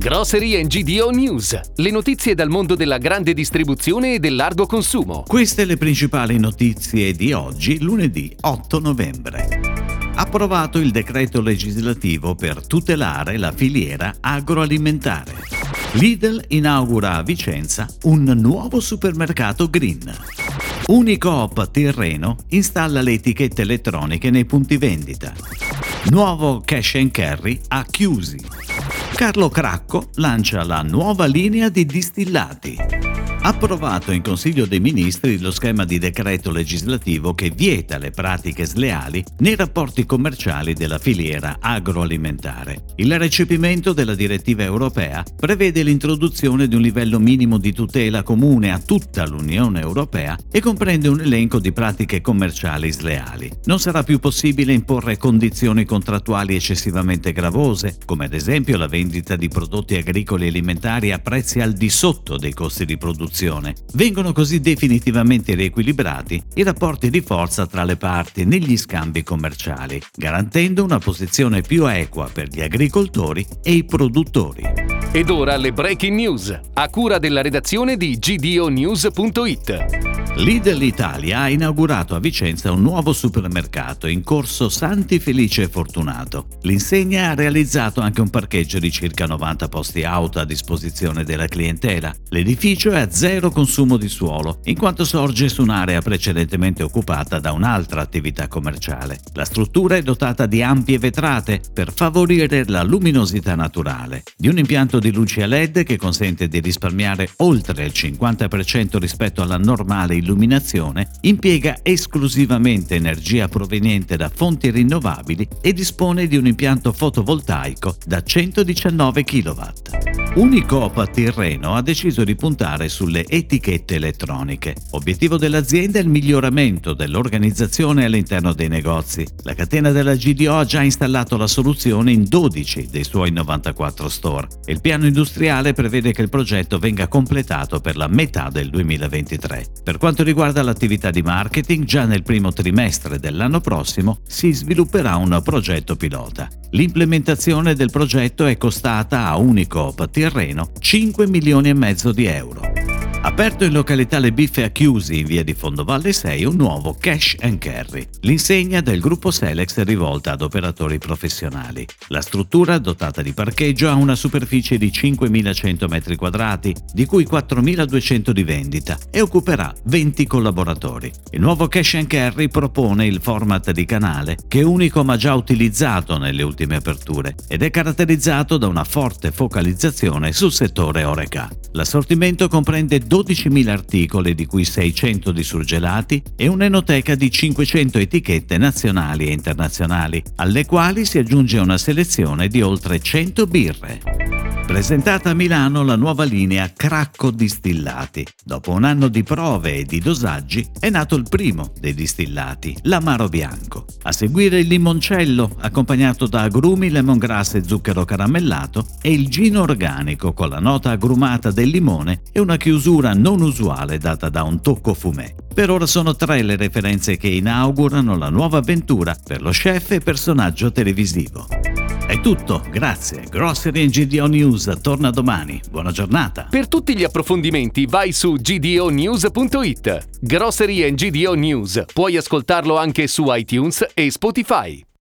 Grocery GDO News, le notizie dal mondo della grande distribuzione e del largo consumo. Queste le principali notizie di oggi, lunedì 8 novembre. Approvato il decreto legislativo per tutelare la filiera agroalimentare. Lidl inaugura a Vicenza un nuovo supermercato green. Unicoop Tirreno installa le etichette elettroniche nei punti vendita. Nuovo cash and carry a Chiusi. Carlo Cracco lancia la nuova linea di distillati approvato in Consiglio dei Ministri lo schema di decreto legislativo che vieta le pratiche sleali nei rapporti commerciali della filiera agroalimentare. Il recepimento della direttiva europea prevede l'introduzione di un livello minimo di tutela comune a tutta l'Unione Europea e comprende un elenco di pratiche commerciali sleali. Non sarà più possibile imporre condizioni contrattuali eccessivamente gravose, come ad esempio la vendita di prodotti agricoli e alimentari a prezzi al di sotto dei costi di produzione produzione. Vengono così definitivamente riequilibrati i rapporti di forza tra le parti negli scambi commerciali, garantendo una posizione più equa per gli agricoltori e i produttori. Ed ora le breaking news, a cura della redazione di gdonews.it. Lidl Italia ha inaugurato a Vicenza un nuovo supermercato in corso Santi Felice e Fortunato. L'insegna ha realizzato anche un parcheggio di circa 90 posti auto a disposizione della clientela. L'edificio è a zero consumo di suolo, in quanto sorge su un'area precedentemente occupata da un'altra attività commerciale. La struttura è dotata di ampie vetrate per favorire la luminosità naturale, di un impianto di luci a LED che consente di risparmiare oltre il 50% rispetto alla normale illuminazione illuminazione impiega esclusivamente energia proveniente da fonti rinnovabili e dispone di un impianto fotovoltaico da 119 kW. Unicoop Tirreno ha deciso di puntare sulle etichette elettroniche. Obiettivo dell'azienda è il miglioramento dell'organizzazione all'interno dei negozi. La catena della GDO ha già installato la soluzione in 12 dei suoi 94 store. Il piano industriale prevede che il progetto venga completato per la metà del 2023. Per quanto riguarda l'attività di marketing, già nel primo trimestre dell'anno prossimo si svilupperà un progetto pilota. L'implementazione del progetto è costata a Unicoop Tirreno 5 milioni e mezzo di euro. Aperto in località Le Biffe a Chiusi in via di Fondovalle 6 un nuovo Cash and Carry, l'insegna del gruppo Selex rivolta ad operatori professionali. La struttura, dotata di parcheggio, ha una superficie di 5.100 m2, di cui 4.200 di vendita e occuperà 20 collaboratori. Il nuovo Cash and Carry propone il format di canale che è unico ma già utilizzato nelle ultime aperture ed è caratterizzato da una forte focalizzazione sul settore Oreca. L'assortimento comprende 12.000 articoli, di cui 600 di surgelati, e un'enoteca di 500 etichette nazionali e internazionali, alle quali si aggiunge una selezione di oltre 100 birre. Presentata a Milano la nuova linea Cracco Distillati. Dopo un anno di prove e di dosaggi è nato il primo dei distillati, l'amaro bianco. A seguire il limoncello, accompagnato da agrumi, lemongrass e zucchero caramellato, e il gino organico con la nota agrumata del limone e una chiusura non usuale data da un tocco fumé. Per ora sono tre le referenze che inaugurano la nuova avventura per lo chef e personaggio televisivo. È tutto, grazie. Grocery GDO News torna domani. Buona giornata. Per tutti gli approfondimenti vai su gdonews.it. Grocery and GDO News. Puoi ascoltarlo anche su iTunes e Spotify.